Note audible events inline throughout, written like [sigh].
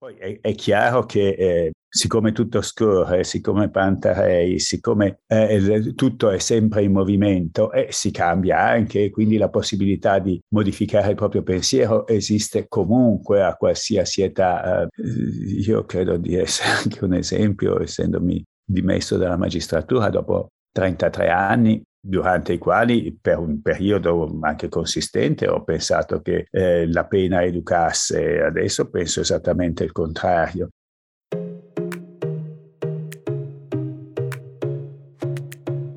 Poi è, è chiaro che eh, siccome tutto scorre, siccome Pantarei, siccome eh, tutto è sempre in movimento e eh, si cambia anche, quindi la possibilità di modificare il proprio pensiero esiste comunque a qualsiasi età. Eh, io credo di essere [laughs] anche un esempio, essendomi dimesso dalla magistratura dopo 33 anni, durante i quali per un periodo anche consistente ho pensato che eh, la pena educasse, adesso penso esattamente il contrario.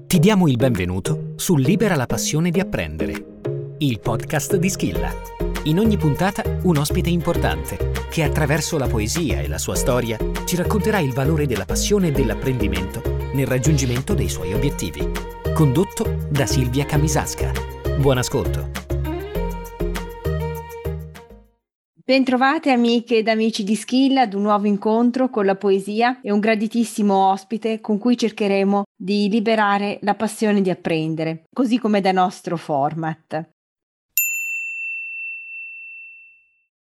Ti diamo il benvenuto su Libera la passione di apprendere, il podcast di Schilla. In ogni puntata un ospite importante che attraverso la poesia e la sua storia ci racconterà il valore della passione e dell'apprendimento nel raggiungimento dei suoi obiettivi condotto da Silvia Camisasca. Buon ascolto. Bentrovate amiche ed amici di Skill ad un nuovo incontro con la poesia e un graditissimo ospite con cui cercheremo di liberare la passione di apprendere, così come da nostro format.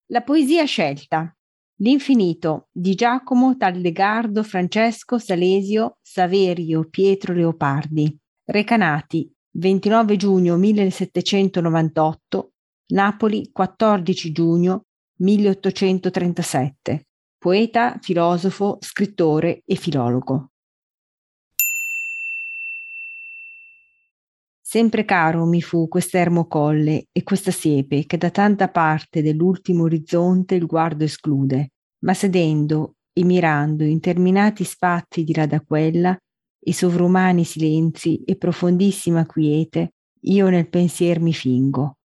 La poesia scelta. L'infinito di Giacomo Taldegardo Francesco Salesio Saverio Pietro Leopardi. Recanati, 29 giugno 1798, Napoli, 14 giugno 1837. Poeta, filosofo, scrittore e filologo. Sempre caro mi fu quest'ermo colle e questa siepe che da tanta parte dell'ultimo orizzonte il guardo esclude, ma sedendo e mirando interminati spazi di là da quella, i sovrumani silenzi e profondissima quiete, io nel pensier mi fingo,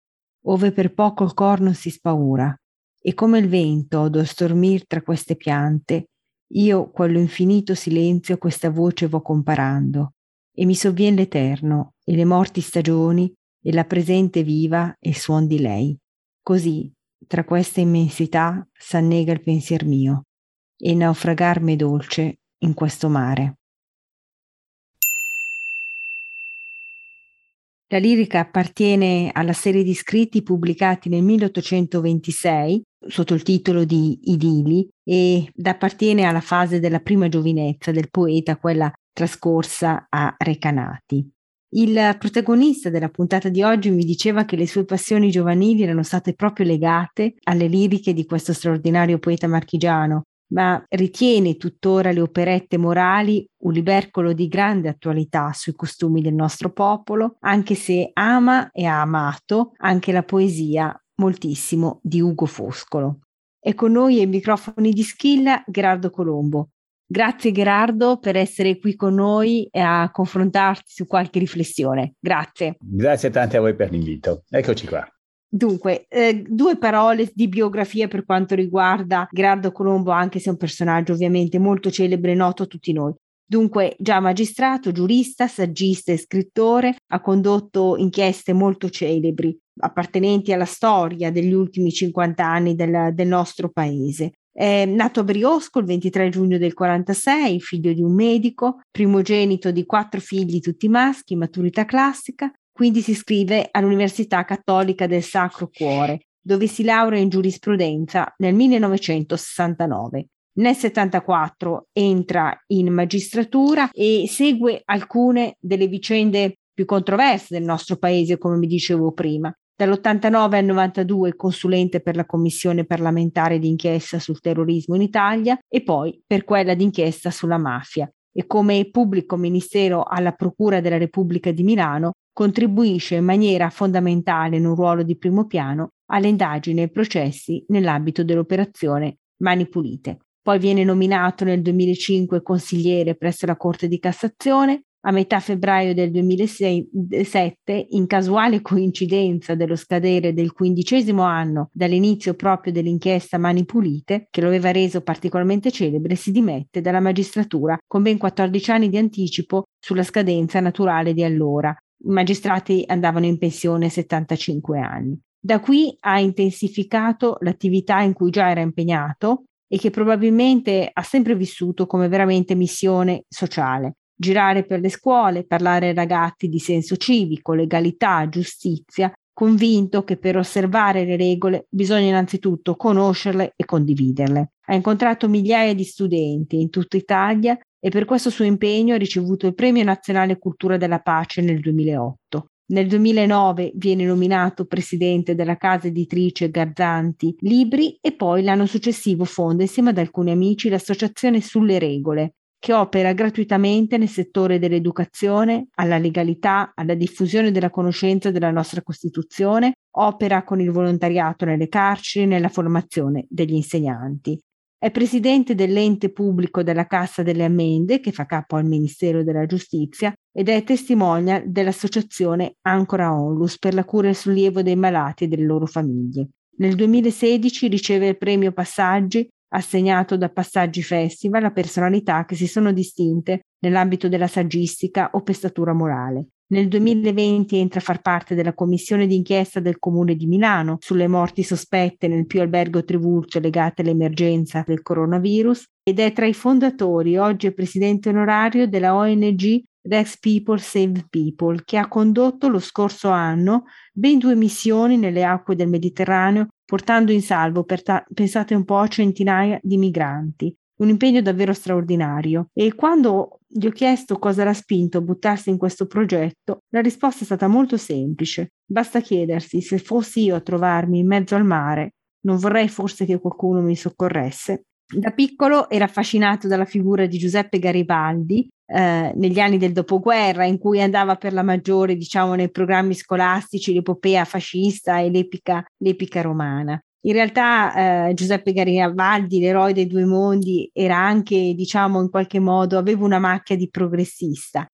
ove per poco il corno si spaura, e come il vento odo stormir tra queste piante, io quello infinito silenzio questa voce vo comparando, e mi sovvien l'eterno, e le morti stagioni, e la presente viva e suon di lei. Così, tra questa immensità, s'annega il pensier mio, e naufragar me dolce in questo mare. La lirica appartiene alla serie di scritti pubblicati nel 1826 sotto il titolo di Idili ed appartiene alla fase della prima giovinezza del poeta, quella trascorsa a Recanati. Il protagonista della puntata di oggi mi diceva che le sue passioni giovanili erano state proprio legate alle liriche di questo straordinario poeta marchigiano, ma ritiene tuttora le operette morali un libercolo di grande attualità sui costumi del nostro popolo, anche se ama e ha amato anche la poesia moltissimo di Ugo Foscolo. È con noi ai microfoni di Schilla Gerardo Colombo. Grazie Gerardo per essere qui con noi e a confrontarti su qualche riflessione. Grazie. Grazie tante a voi per l'invito. Eccoci qua. Dunque, eh, due parole di biografia per quanto riguarda Gerardo Colombo, anche se è un personaggio ovviamente molto celebre e noto a tutti noi. Dunque, già magistrato, giurista, saggista e scrittore, ha condotto inchieste molto celebri, appartenenti alla storia degli ultimi 50 anni del, del nostro paese. È nato a Briosco il 23 giugno del 46, figlio di un medico, primogenito di quattro figli tutti maschi, maturità classica, quindi si iscrive all'Università Cattolica del Sacro Cuore, dove si laurea in giurisprudenza nel 1969. Nel 74 entra in magistratura e segue alcune delle vicende più controverse del nostro paese, come vi dicevo prima. Dall'89 al 92 consulente per la Commissione parlamentare d'inchiesta sul terrorismo in Italia e poi per quella d'inchiesta sulla mafia e come pubblico ministero alla Procura della Repubblica di Milano contribuisce in maniera fondamentale in un ruolo di primo piano alle indagini e processi nell'ambito dell'operazione Mani Pulite. Poi viene nominato nel 2005 consigliere presso la Corte di Cassazione. A metà febbraio del 2007, in casuale coincidenza dello scadere del quindicesimo anno dall'inizio proprio dell'inchiesta Mani Pulite, che lo aveva reso particolarmente celebre, si dimette dalla magistratura con ben 14 anni di anticipo sulla scadenza naturale di allora, i magistrati andavano in pensione a 75 anni. Da qui ha intensificato l'attività in cui già era impegnato e che probabilmente ha sempre vissuto come veramente missione sociale. Girare per le scuole, parlare ai ragazzi di senso civico, legalità, giustizia, convinto che per osservare le regole bisogna innanzitutto conoscerle e condividerle. Ha incontrato migliaia di studenti in tutta Italia e per questo suo impegno ha ricevuto il Premio Nazionale Cultura della Pace nel 2008. Nel 2009 viene nominato presidente della casa editrice Garzanti Libri e poi l'anno successivo fonda insieme ad alcuni amici l'associazione Sulle Regole, che opera gratuitamente nel settore dell'educazione, alla legalità, alla diffusione della conoscenza della nostra Costituzione, opera con il volontariato nelle carceri e nella formazione degli insegnanti. È presidente dell'ente pubblico della Cassa delle Ammende, che fa capo al Ministero della Giustizia, ed è testimonial dell'associazione Ancora Onlus per la cura e il sollievo dei malati e delle loro famiglie. Nel 2016 riceve il premio Passaggi assegnato da Passaggi Festival a personalità che si sono distinte nell'ambito della saggistica o pestatura morale. Nel 2020 entra a far parte della commissione d'inchiesta del Comune di Milano sulle morti sospette nel più albergo Trivulzio legate all'emergenza del coronavirus ed è tra i fondatori, oggi è presidente onorario della ONG Rex People Save People, che ha condotto lo scorso anno ben due missioni nelle acque del Mediterraneo, portando in salvo, per ta- pensate un po', centinaia di migranti un impegno davvero straordinario. E quando gli ho chiesto cosa l'ha spinto a buttarsi in questo progetto, la risposta è stata molto semplice. Basta chiedersi se fossi io a trovarmi in mezzo al mare, non vorrei forse che qualcuno mi soccorresse. Da piccolo era affascinato dalla figura di Giuseppe Garibaldi eh, negli anni del dopoguerra, in cui andava per la maggiore, diciamo, nei programmi scolastici l'epopea fascista e l'epica, l'epica romana. In realtà eh, Giuseppe Garibaldi, l'eroe dei due mondi, era anche, diciamo, in qualche modo, aveva una macchia di progressista.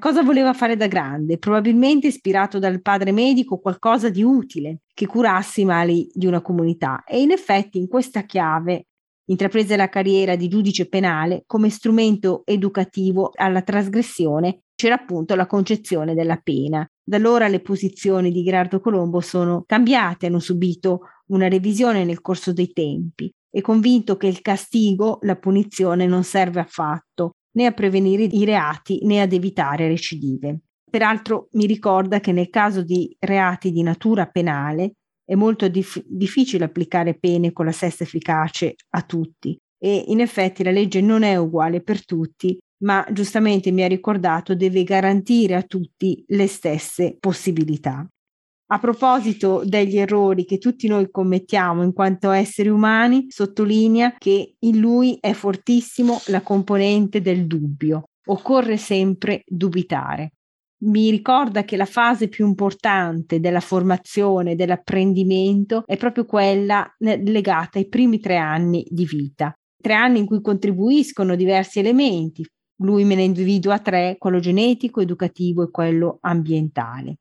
Cosa voleva fare da grande? Probabilmente ispirato dal padre medico qualcosa di utile, che curasse i mali di una comunità. E in effetti in questa chiave intraprese la carriera di giudice penale come strumento educativo alla trasgressione c'era appunto la concezione della pena. Da allora le posizioni di Gerardo Colombo sono cambiate, hanno subito una revisione nel corso dei tempi. È convinto che il castigo, la punizione, non serve affatto né a prevenire i reati né ad evitare recidive. Peraltro mi ricorda che nel caso di reati di natura penale è molto dif- difficile applicare pene con la stessa efficacia a tutti e in effetti la legge non è uguale per tutti, ma giustamente mi ha ricordato deve garantire a tutti le stesse possibilità. A proposito degli errori che tutti noi commettiamo in quanto esseri umani, sottolinea che in lui è fortissimo la componente del dubbio. Occorre sempre dubitare. Mi ricorda che la fase più importante della formazione, dell'apprendimento, è proprio quella legata ai primi tre anni di vita. Tre anni in cui contribuiscono diversi elementi. Lui me ne individua tre, quello genetico, educativo e quello ambientale.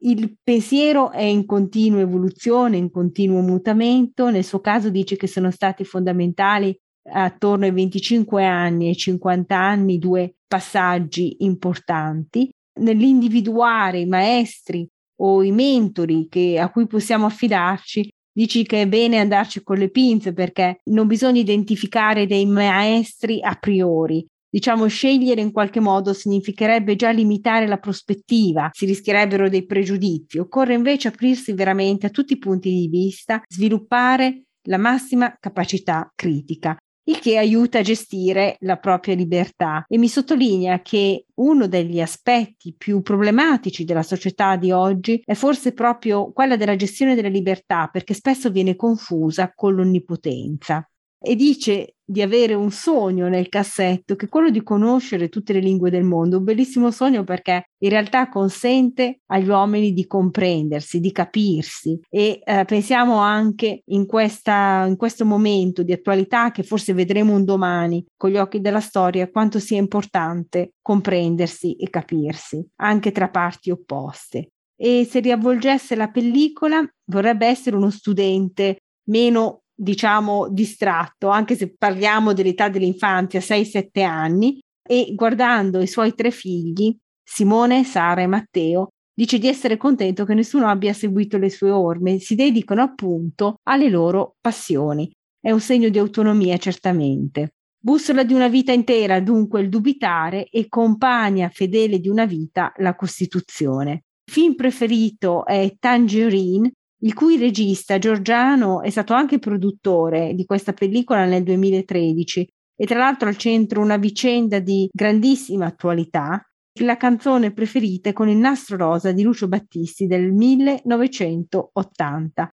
Il pensiero è in continua evoluzione, in continuo mutamento. Nel suo caso dice che sono stati fondamentali attorno ai 25 anni e ai 50 anni due passaggi importanti nell'individuare i maestri o i mentori che, a cui possiamo affidarci. Dici che è bene andarci con le pinze perché non bisogna identificare dei maestri a priori, Diciamo, scegliere in qualche modo significherebbe già limitare la prospettiva, si rischierebbero dei pregiudizi. Occorre invece aprirsi veramente a tutti i punti di vista, sviluppare la massima capacità critica il che aiuta a gestire la propria libertà e mi sottolinea che uno degli aspetti più problematici della società di oggi è forse proprio quella della gestione della libertà perché spesso viene confusa con l'onnipotenza e dice di avere un sogno nel cassetto che è quello di conoscere tutte le lingue del mondo, un bellissimo sogno perché in realtà consente agli uomini di comprendersi, di capirsi e eh, pensiamo anche in, questa, in questo momento di attualità che forse vedremo un domani con gli occhi della storia quanto sia importante comprendersi e capirsi anche tra parti opposte. E se riavvolgesse la pellicola vorrebbe essere uno studente meno diciamo, distratto, anche se parliamo dell'età dell'infanzia, 6-7 anni, e guardando i suoi tre figli, Simone, Sara e Matteo, dice di essere contento che nessuno abbia seguito le sue orme, si dedicano appunto alle loro passioni. È un segno di autonomia certamente. Bussola di una vita intera, dunque il dubitare, e compagna fedele di una vita la Costituzione. film preferito è Tangerine, il cui regista Giorgiano è stato anche produttore di questa pellicola nel 2013 e tra l'altro al centro una vicenda di grandissima attualità, la canzone preferita con il nastro rosa di Lucio Battisti del 1980.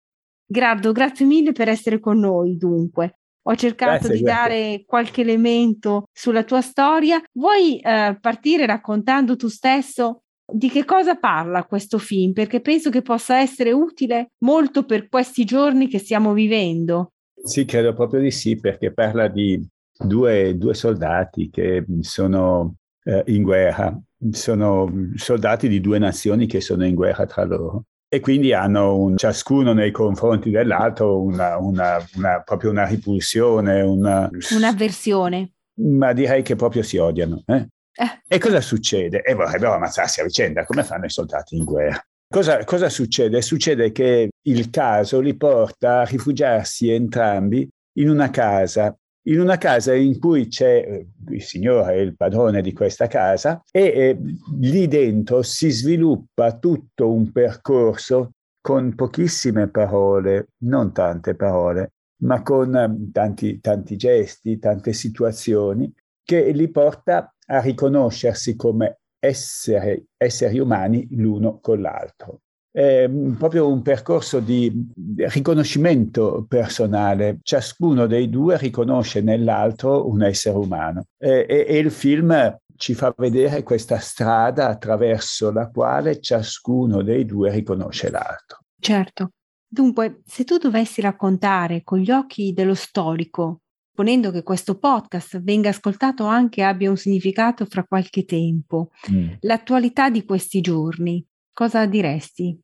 Grado, grazie mille per essere con noi dunque. Ho cercato grazie, di grazie. dare qualche elemento sulla tua storia. Vuoi eh, partire raccontando tu stesso di che cosa parla questo film? Perché penso che possa essere utile molto per questi giorni che stiamo vivendo. Sì, credo proprio di sì, perché parla di due, due soldati che sono eh, in guerra, sono soldati di due nazioni che sono in guerra tra loro e quindi hanno un, ciascuno nei confronti dell'altro una, una, una, proprio una ripulsione, una, un'avversione. Ma direi che proprio si odiano. Eh? Eh. E cosa succede? E vorrebbero ammazzarsi a vicenda, come fanno i soldati in guerra. Cosa, cosa, succede? Succede che il caso li porta a rifugiarsi entrambi in una casa in una casa in cui c'è eh, il signore, il padrone di questa casa, e eh, lì dentro si sviluppa tutto un percorso con pochissime parole, non tante parole, ma con eh, tanti, tanti gesti, tante situazioni, che li porta a riconoscersi come essere, esseri umani l'uno con l'altro è proprio un percorso di riconoscimento personale. Ciascuno dei due riconosce nell'altro un essere umano e, e, e il film ci fa vedere questa strada attraverso la quale ciascuno dei due riconosce l'altro. Certo. Dunque, se tu dovessi raccontare con gli occhi dello storico, ponendo che questo podcast venga ascoltato anche e abbia un significato fra qualche tempo, mm. l'attualità di questi giorni, cosa diresti?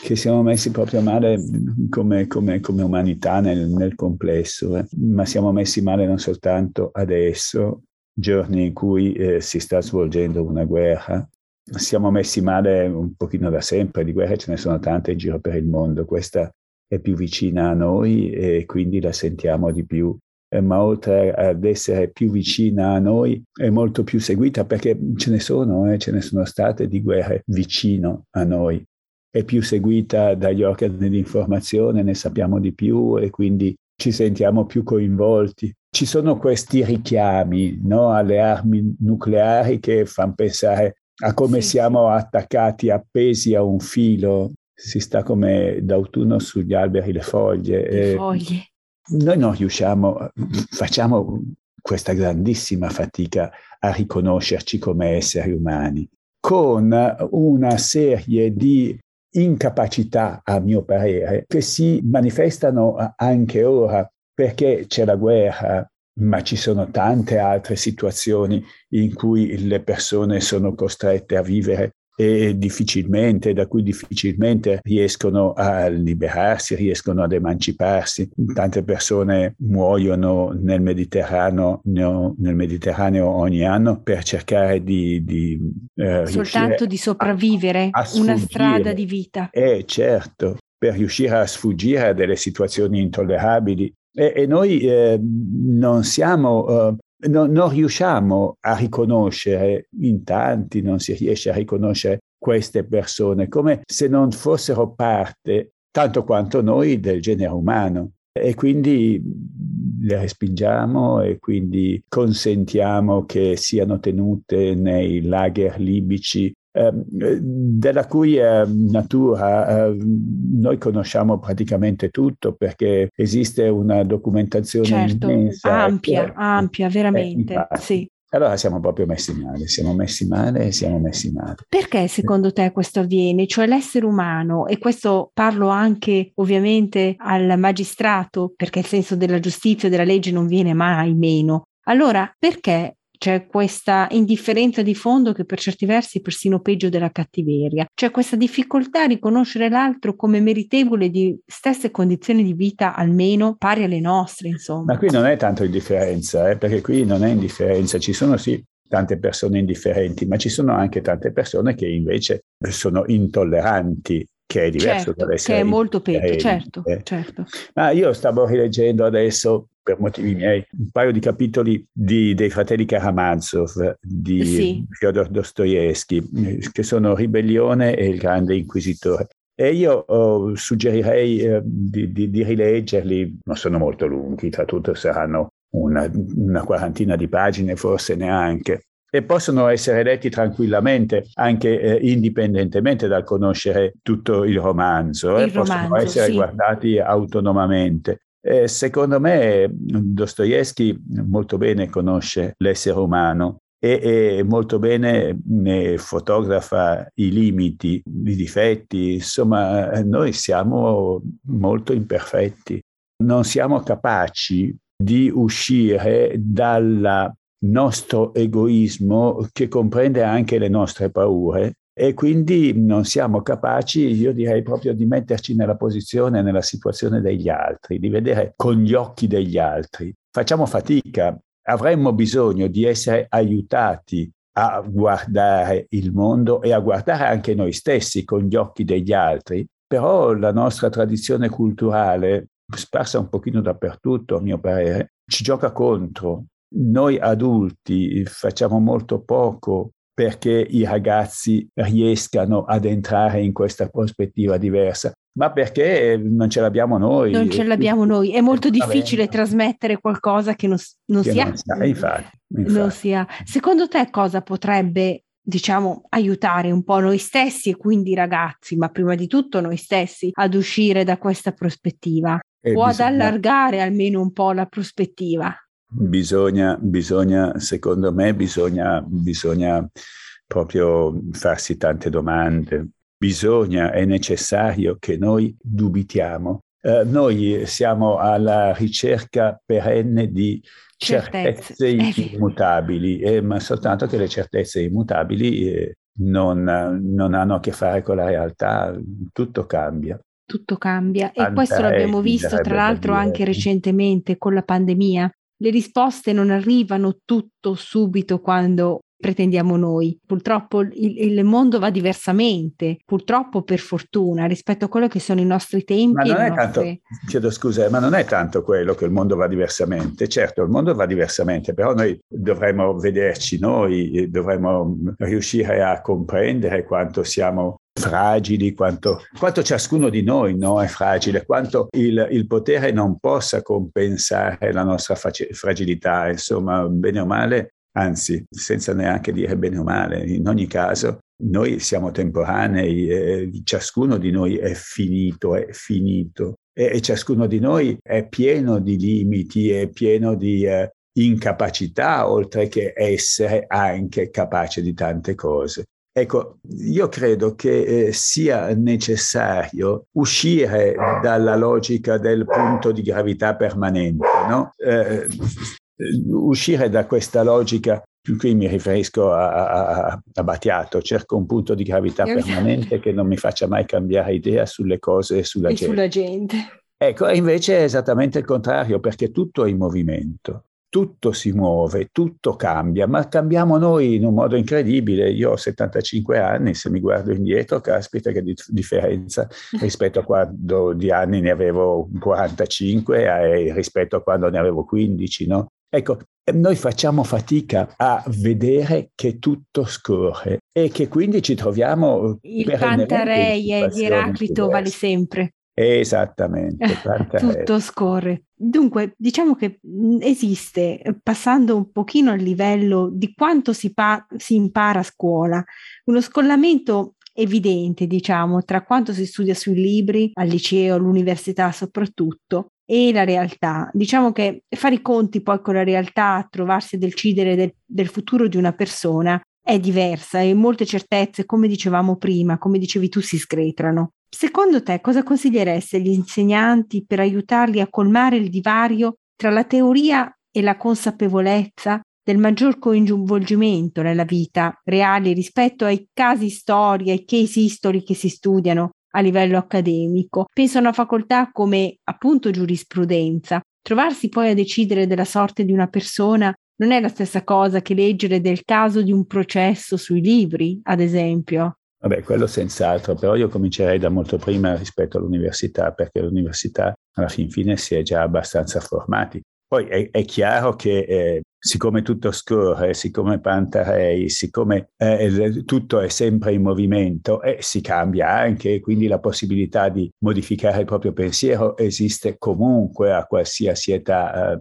che siamo messi proprio male come, come, come umanità nel, nel complesso, eh. ma siamo messi male non soltanto adesso, giorni in cui eh, si sta svolgendo una guerra, siamo messi male un pochino da sempre, di guerre ce ne sono tante in giro per il mondo, questa è più vicina a noi e quindi la sentiamo di più. Eh, ma oltre ad essere più vicina a noi è molto più seguita perché ce ne sono, eh, ce ne sono state di guerre vicino a noi è più seguita dagli organi di informazione, ne sappiamo di più e quindi ci sentiamo più coinvolti. Ci sono questi richiami no, alle armi nucleari che fanno pensare a come sì, siamo attaccati, appesi a un filo. Si sta come d'autunno sugli alberi le foglie. Le foglie. Noi non riusciamo, facciamo questa grandissima fatica a riconoscerci come esseri umani. Con una serie di incapacità, a mio parere, che si manifestano anche ora perché c'è la guerra, ma ci sono tante altre situazioni in cui le persone sono costrette a vivere e difficilmente, da cui difficilmente riescono a liberarsi, riescono ad emanciparsi. Tante persone muoiono nel Mediterraneo, nel Mediterraneo ogni anno per cercare di... di eh, Soltanto di sopravvivere, a, a una strada di vita. Eh certo, per riuscire a sfuggire a delle situazioni intollerabili. E, e noi eh, non siamo eh, no, non riusciamo a riconoscere, in tanti non si riesce a riconoscere queste persone come se non fossero parte, tanto quanto noi, del genere umano. E quindi le respingiamo e quindi consentiamo che siano tenute nei lager libici della cui eh, natura eh, noi conosciamo praticamente tutto perché esiste una documentazione certo, immensa. Ampia, che, ampia, veramente, infatti, sì. Allora siamo proprio messi male, siamo messi male e siamo messi male. Perché secondo te questo avviene? Cioè l'essere umano, e questo parlo anche ovviamente al magistrato, perché il senso della giustizia e della legge non viene mai meno. Allora, perché c'è questa indifferenza di fondo che per certi versi è persino peggio della cattiveria, c'è questa difficoltà a riconoscere l'altro come meritevole di stesse condizioni di vita almeno pari alle nostre, insomma. Ma qui non è tanto indifferenza, eh, perché qui non è indifferenza, ci sono sì tante persone indifferenti, ma ci sono anche tante persone che invece sono intolleranti che è diverso certo, dall'essere che è molto peggio, certo, eh. certo. Ma io stavo rileggendo adesso, per motivi miei, un paio di capitoli di, dei fratelli Karamazov di Sì. Fyodor Dostoevsky, che sono Ribellione e il Grande Inquisitore. E io oh, suggerirei eh, di, di- di rileggerli, non sono molto lunghi, tra tutto saranno una, una quarantina di pagine, forse neanche. E possono essere letti tranquillamente, anche eh, indipendentemente dal conoscere tutto il romanzo, eh, Il possono romanzo, essere sì. guardati autonomamente. Eh, secondo me Dostoevsky molto bene conosce l'essere umano e, e molto bene ne fotografa i limiti, i difetti, insomma eh, noi siamo molto imperfetti, non siamo capaci di uscire dal nostro egoismo che comprende anche le nostre paure e quindi non siamo capaci, io direi proprio di metterci nella posizione, nella situazione degli altri, di vedere con gli occhi degli altri. Facciamo fatica, avremmo bisogno di essere aiutati a guardare il mondo e a guardare anche noi stessi con gli occhi degli altri, però la nostra tradizione culturale, sparsa un pochino dappertutto a mio parere, ci gioca contro. Noi adulti facciamo molto poco perché i ragazzi riescano ad entrare in questa prospettiva diversa, ma perché non ce l'abbiamo noi. Non ce l'abbiamo noi, è molto difficile trasmettere qualcosa che non, non Che si ha. non sa, infatti, Non infatti. si ha. Secondo te cosa potrebbe, diciamo, aiutare un po' noi stessi e quindi i ragazzi, ma prima di tutto noi stessi, ad uscire da questa prospettiva? E o ad bisogna- allargare almeno un po' la prospettiva? Bisogna, bisogna, secondo me, bisogna, bisogna proprio farsi tante domande. Bisogna, è necessario che noi dubitiamo. Eh, noi siamo alla ricerca perenne di Certezze. immutabili, eh, ma soltanto che le certezze immutabili eh, non, non hanno a che fare con la realtà, tutto cambia. Tutto cambia e Tanta questo l'abbiamo visto tra l'altro anche recentemente con la pandemia. Le risposte non arrivano tutto subito quando pretendiamo noi. Purtroppo il, il mondo va diversamente, purtroppo per fortuna, rispetto a quello che sono i nostri tempi. Ma non è tanto, nostre- chiedo scusa, eh, ma non è tanto quello che il mondo va diversamente. Certo, il mondo va diversamente, però noi dovremmo vederci noi, dovremmo riuscire a comprendere quanto siamo fragili, quanto, quanto ciascuno di noi no, è fragile, quanto il, il potere non possa compensare la nostra faci- fragilità, insomma, bene o male, anzi, senza neanche dire bene o male, in ogni caso noi siamo temporanei, eh, ciascuno di noi è finito, è finito e, e ciascuno di noi è pieno di limiti, è pieno di eh, incapacità, oltre che essere anche capace di tante cose. Ecco, io credo che eh, sia necessario uscire dalla logica del punto di gravità permanente, no? Eh, uscire da questa logica qui mi riferisco a, a, a, Battiato, cerco un punto di gravità permanente che non mi faccia mai cambiare idea sulle cose e sulla e gente. sulla gente. Ecco, invece è esattamente il contrario, perché tutto è in movimento, tutto si muove, tutto cambia, ma cambiamo noi in un modo incredibile. Io ho 75 anni, se mi guardo indietro, caspita che dif- differenza [laughs] rispetto a quando di anni ne avevo 45 e rispetto a quando ne avevo 15, no? Ecco, noi facciamo fatica a vedere che tutto scorre e che quindi ci troviamo il Pantareie di Eraclito diverse. vale sempre. Esattamente, [laughs] tutto scorre. Dunque, diciamo che esiste, passando un pochino al livello di quanto si, pa- si impara a scuola, uno scollamento evidente, diciamo, tra quanto si studia sui libri, al liceo, all'università soprattutto, e la realtà. Diciamo che fare i conti poi con la realtà, trovarsi a decidere del, del futuro di una persona è diversa e molte certezze, come dicevamo prima, come dicevi tu, si scretrano. Secondo te cosa consiglieresti agli insegnanti per aiutarli a colmare il divario tra la teoria e la consapevolezza del maggior coinvolgimento nella vita reale rispetto ai casi storia, ai case history che si studiano a livello accademico. Penso a una facoltà come appunto giurisprudenza. Trovarsi poi a decidere della sorte di una persona non è la stessa cosa che leggere del caso di un processo sui libri, ad esempio. Vabbè, quello senz'altro, però io comincerei da molto prima rispetto all'università, perché l'università alla fin fine si è già abbastanza formati. Poi è, è chiaro che eh, siccome tutto scorre, siccome Pantarei, siccome eh, tutto è sempre in movimento, eh, si cambia anche, quindi la possibilità di modificare il proprio pensiero esiste comunque a qualsiasi età. Eh,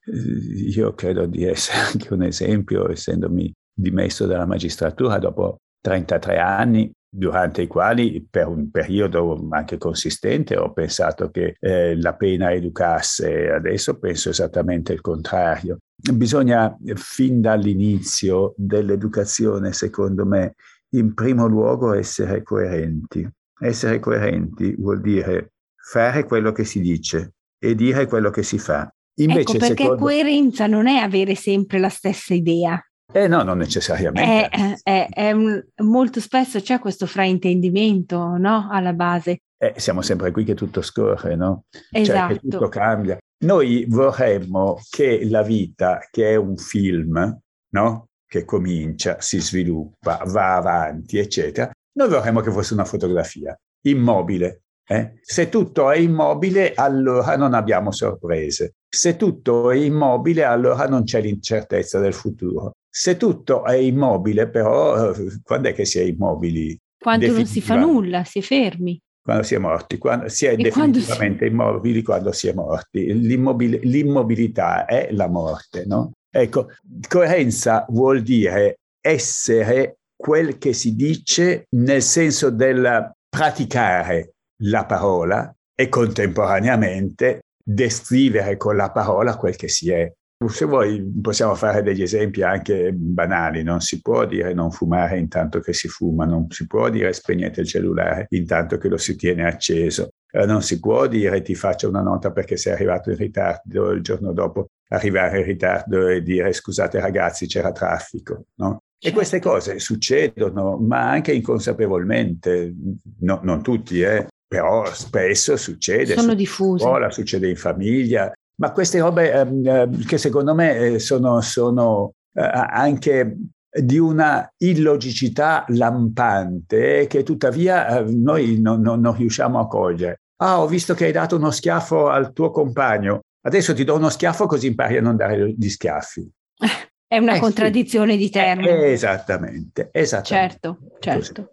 io credo di essere anche un esempio, essendomi dimesso dalla magistratura dopo 33 anni, durante i quali per un periodo anche consistente ho pensato che eh, la pena educasse, adesso penso esattamente il contrario. Bisogna fin dall'inizio dell'educazione, secondo me, in primo luogo essere coerenti. Essere coerenti vuol dire fare quello che si dice e dire quello che si fa. Invece, ecco perché secondo... coerenza non è avere sempre la stessa idea. Eh no, non necessariamente. È, è, è un, molto spesso c'è questo fraintendimento, no? Alla base. Eh, siamo sempre qui che tutto scorre, no? Esatto. Cioè che esatto. tutto cambia. Noi vorremmo che la vita, che è un film, no? Che comincia, si sviluppa, va avanti, eccetera, noi vorremmo che fosse una fotografia immobile. Eh? Se tutto è immobile, allora non abbiamo sorprese. Se tutto è immobile, allora non c'è l'incertezza del futuro. Se tutto è immobile, però, quando è che si è immobili? Quando non si fa nulla, si è fermi. Quando si è morti, quando si è e definitivamente si... immobili quando si è morti. L'immobil- l'immobilità è la morte, no? Ecco, coerenza vuol dire essere quel che si dice nel senso del praticare la parola e contemporaneamente descrivere con la parola quel che si è. Se vuoi possiamo fare degli esempi anche banali, non si può dire non fumare intanto che si fuma, non si può dire spegnete il cellulare intanto che lo si tiene acceso, eh, non si può dire ti faccio una nota perché sei arrivato in ritardo il giorno dopo, arrivare in ritardo e dire scusate ragazzi c'era traffico, no? E queste cose succedono, ma anche inconsapevolmente, no, non tutti, eh, però spesso succede. Sono diffuse. Scuola, succede in famiglia, ma queste robe eh, che secondo me eh, sono, sono eh, anche di una illogicità lampante che tuttavia eh, noi non, non, non riusciamo a cogliere. Ah, ho visto che hai dato uno schiaffo al tuo compagno, adesso ti do uno schiaffo così impari a non dare gli schiaffi. [laughs] È una eh, contraddizione sì. di termini. Eh, esattamente, esattamente. Certo, certo.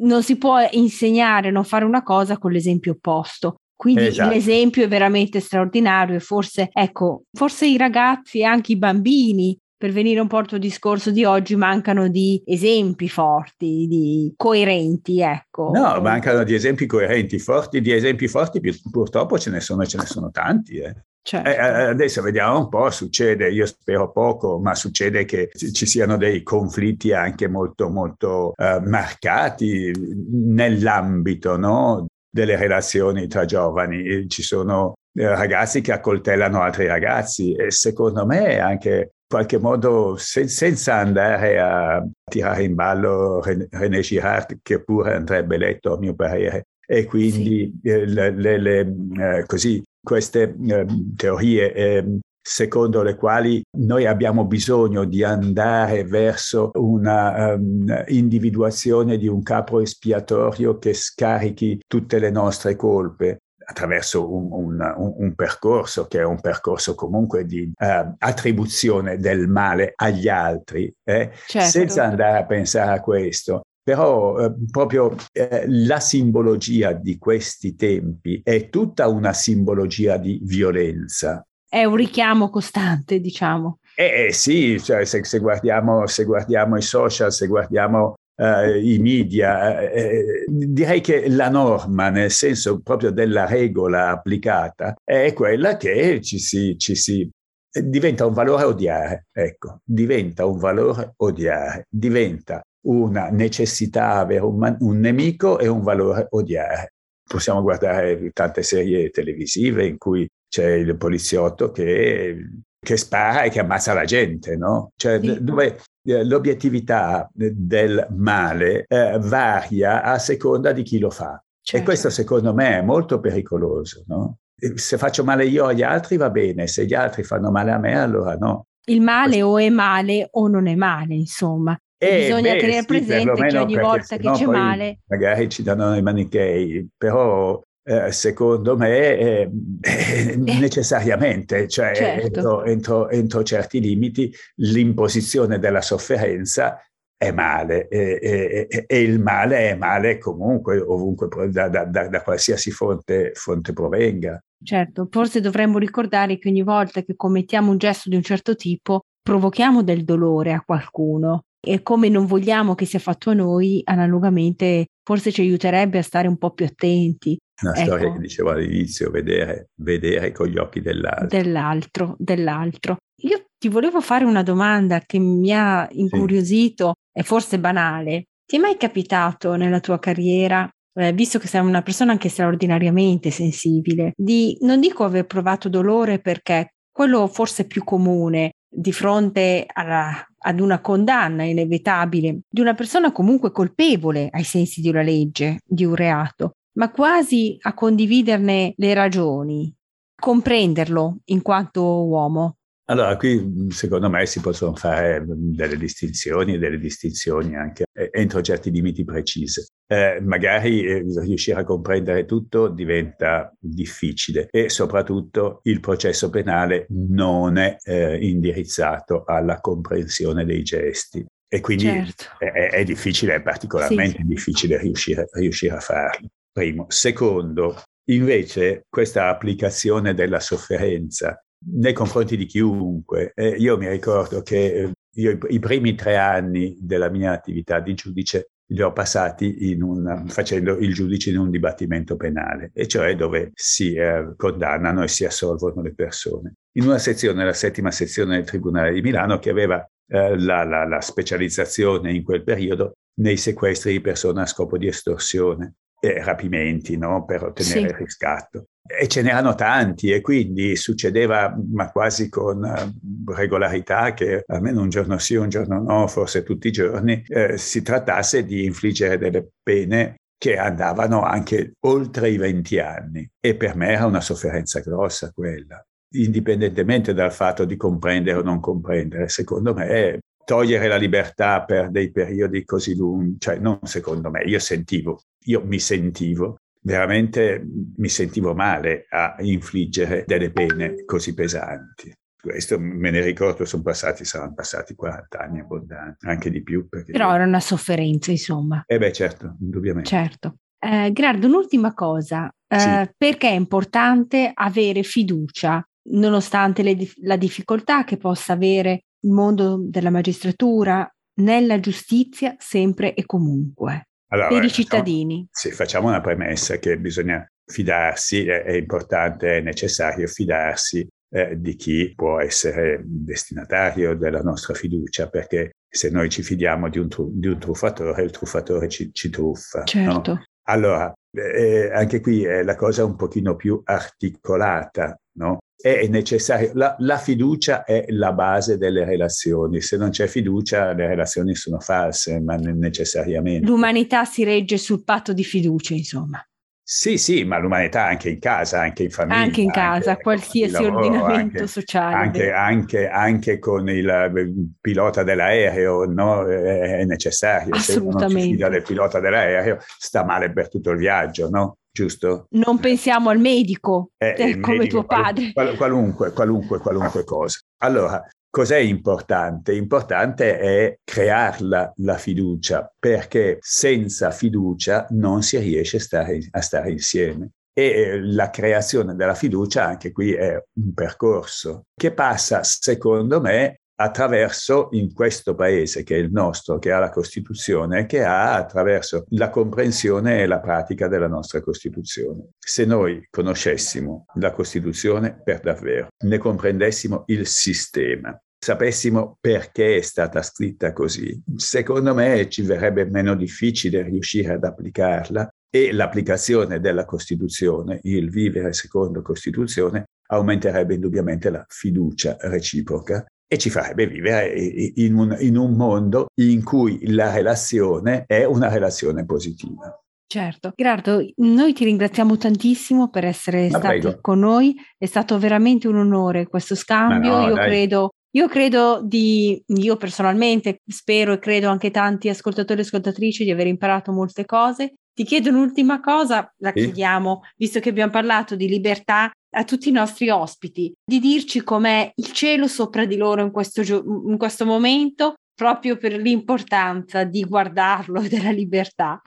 Non si può insegnare, non fare una cosa con l'esempio opposto. Quindi esatto. l'esempio è veramente straordinario e forse, ecco, forse i ragazzi e anche i bambini, per venire un po' al tuo discorso di oggi, mancano di esempi forti, di coerenti, ecco. No, mancano di esempi coerenti, forti, di esempi forti purtroppo ce ne sono, ce ne sono tanti. Eh. Certo. Eh, eh, adesso vediamo un po', succede, io spero poco, ma succede che ci siano dei conflitti anche molto, molto uh, marcati nell'ambito no? delle relazioni tra giovani. Ci sono eh, ragazzi che accoltellano altri ragazzi e secondo me anche qualche modo se, senza andare a tirare in ballo René Girard che pure andrebbe letto a mio parere e quindi sì. eh, le, le, le, eh, così queste eh, teorie ehm, secondo le quali noi abbiamo bisogno di andare verso una um, individuazione di un capo espiatorio che scarichi tutte le nostre colpe attraverso un, un, un, un, percorso che è un percorso comunque di uh, attribuzione del male agli altri, eh? certo. senza andare a pensare a questo. Però eh, proprio eh, la simbologia di questi tempi è tutta una simbologia di violenza, è un richiamo costante, diciamo. Eh, eh sì, cioè, se, se, guardiamo, se, guardiamo, i social, se guardiamo uh, i media, eh, eh, direi che la norma, nel senso proprio della regola applicata, è quella che ci si, ci si diventa un valore odiare, ecco, diventa un valore odiare, diventa una necessità avere un, un nemico e un valore odiare. Possiamo guardare tante serie televisive in cui c'è il poliziotto che, che spara e che ammazza la gente, no? Cioè, sì. dove eh, l'obiettività del male eh, varia a seconda di chi lo fa. Certo. E questo secondo me è molto pericoloso, no? Se faccio male io agli altri va bene, se gli altri fanno male a me allora no. Il male o è male o non è male, insomma. Eh, bisogna beh, tenere sì, presente che ogni volta che c'è male... Magari ci danno i manichei, però eh, secondo me eh, eh, necessariamente, cioè certo. entro, entro, entro, certi limiti, l'imposizione della sofferenza è male e, il male è male comunque, ovunque, da, da, da, da qualsiasi fonte, fonte provenga. Certo, forse dovremmo ricordare che ogni volta che commettiamo un gesto di un certo tipo provochiamo del dolore a qualcuno e come non vogliamo che sia fatto a noi, analogamente forse ci aiuterebbe a stare un po' più attenti. Una ecco. storia che dicevo all'inizio, vedere, vedere con gli occhi dell'altro. Dell'altro, dell'altro. Io ti volevo fare una domanda che mi ha incuriosito, sì. è forse banale. Ti è mai capitato nella tua carriera eh, visto che sei una persona anche straordinariamente sensibile, di non dico aver provato dolore perché quello forse è più comune di fronte alla, ad una condanna inevitabile di una persona comunque colpevole ai sensi di una legge, di un reato, ma quasi a condividerne le ragioni, comprenderlo in quanto uomo. Allora, qui secondo me si possono fare delle distinzioni e delle distinzioni anche entro certi limiti precisi. Eh, magari eh, riuscire a comprendere tutto diventa difficile e soprattutto il processo penale non è eh, indirizzato alla comprensione dei gesti e quindi certo. è, è, difficile, è particolarmente sì. difficile riuscire, riuscire a farlo. Primo. Secondo, invece questa applicazione della sofferenza nei confronti di chiunque. Eh, io mi ricordo che eh, io i, i, primi tre anni della mia attività di giudice li ho passati un, facendo il giudice in un dibattimento penale, e cioè dove si eh, condannano e si assolvono le persone. In una sezione, la settima sezione del Tribunale di Milano, che aveva eh, la, la, la specializzazione in quel periodo nei sequestri di persone a scopo di estorsione e rapimenti no? per ottenere sì. il riscatto e ce n'erano tanti e quindi succedeva ma quasi con eh, regolarità che almeno un giorno sì, un giorno no, forse tutti i giorni, eh, si trattasse di infliggere delle pene che andavano anche oltre i 20 anni e per me era una sofferenza grossa quella, indipendentemente dal fatto di comprendere o non comprendere. Secondo me togliere la libertà per dei periodi così lunghi, cioè non secondo me, io sentivo, io mi sentivo veramente mi sentivo male a infliggere delle pene così pesanti. Questo me ne ricordo, sono passati, saranno passati 40 anni abbondanti, anche di più. Però era una sofferenza, insomma. Eh beh, certo, indubbiamente. Certo. Eh, Gerardo, un'ultima cosa, eh, sì. perché è importante avere fiducia, nonostante le, la difficoltà che possa avere il mondo della magistratura, nella giustizia sempre e comunque? Allora, per i cittadini. Facciamo, sì, facciamo una premessa che bisogna fidarsi, è, è importante, è necessario fidarsi eh, di chi può essere destinatario della nostra fiducia, perché se noi ci fidiamo di un, tru- di un truffatore, il truffatore ci, ci truffa. Certo. No? Allora, eh, anche qui è la cosa un pochino più articolata, no? È necessario, la, la, fiducia è la base delle relazioni, se non c'è fiducia le relazioni sono false, ma necessariamente. L'umanità si regge sul patto di fiducia, insomma. Sì, sì, ma l'umanità anche in casa, anche in famiglia. Anche in casa, anche qualsiasi lavoro, ordinamento anche, sociale. Anche, anche, anche, con il pilota dell'aereo no? è necessario. Assolutamente. Se non si fida del pilota dell'aereo sta male per tutto il viaggio, no? Giusto? Non pensiamo al medico, eh, eh, come medico, tuo padre. qualunque, qualunque, qualunque cosa. Allora, cos'è importante? Importante è crearla la fiducia, perché senza fiducia non si riesce a stare, a stare insieme. E eh, la creazione della fiducia anche qui è un percorso che passa, secondo me, attraverso in questo paese che è il nostro, che ha la Costituzione, che ha attraverso la comprensione e la pratica della nostra Costituzione. Se noi conoscessimo la Costituzione per davvero, ne comprendessimo il sistema, sapessimo perché è stata scritta così, secondo me ci verrebbe meno difficile riuscire ad applicarla e l'applicazione della Costituzione, il vivere secondo Costituzione, aumenterebbe indubbiamente la fiducia reciproca e ci farebbe vivere in un, in un mondo in cui la relazione è una relazione positiva. Certo, Gerardo, noi ti ringraziamo tantissimo per essere Ma stati prego. con noi, è stato veramente un onore questo scambio, no, io credo Io credo di, io personalmente spero e credo anche tanti ascoltatori e ascoltatrici di aver imparato molte cose. Ti chiedo un'ultima cosa, la sì. chiediamo, visto che abbiamo parlato di libertà a tutti i nostri ospiti, di dirci com'è il cielo sopra di loro in questo, in questo momento, proprio per l'importanza di guardarlo e [laughs] della libertà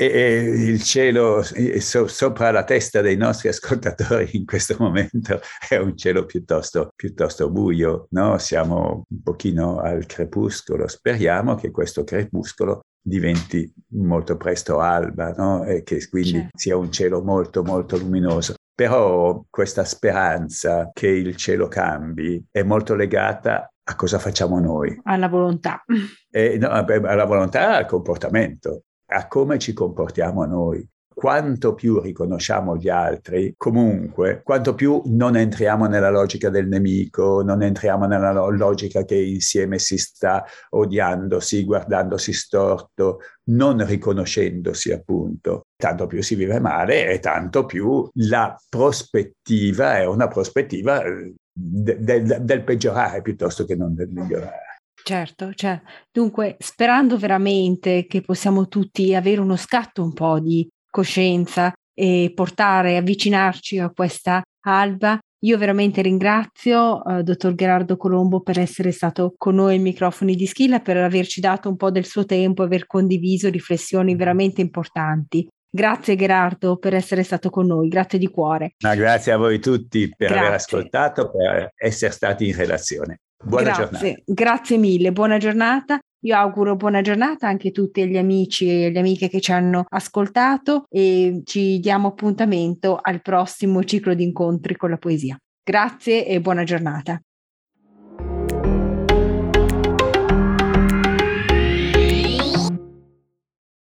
e, e il cielo so, sopra la testa dei nostri ascoltatori in questo momento è un cielo piuttosto, piuttosto buio, no? siamo un pochino al crepuscolo, speriamo che questo crepuscolo diventi molto presto alba no? e che quindi certo. sia un cielo molto molto luminoso. Però questa speranza che il cielo cambi è molto legata a cosa facciamo noi. Alla volontà. E, no, alla volontà al comportamento a come ci comportiamo noi. Quanto più riconosciamo gli altri, comunque, quanto più non entriamo nella logica del nemico, non entriamo nella logica che insieme si sta odiandosi, guardandosi storto, non riconoscendosi appunto. Tanto più si vive male e tanto più la prospettiva è una prospettiva eh, de- de- del peggiorare piuttosto che non del migliorare. Certo, cioè, dunque, sperando veramente che possiamo tutti avere uno scatto un po' di coscienza e portare, avvicinarci a questa alba, io veramente ringrazio uh, dottor Gerardo Colombo per essere stato con noi ai microfoni di Schilla, per averci dato un po' del suo tempo e aver condiviso riflessioni veramente importanti. Grazie Gerardo per essere stato con noi, grazie di cuore. Ma grazie a voi tutti per grazie. aver ascoltato, per essere stati in relazione. Buona grazie, giornata. Grazie mille, buona giornata. Io auguro buona giornata anche a tutti gli amici e le amiche che ci hanno ascoltato e ci diamo appuntamento al prossimo ciclo di incontri con la poesia. Grazie e buona giornata.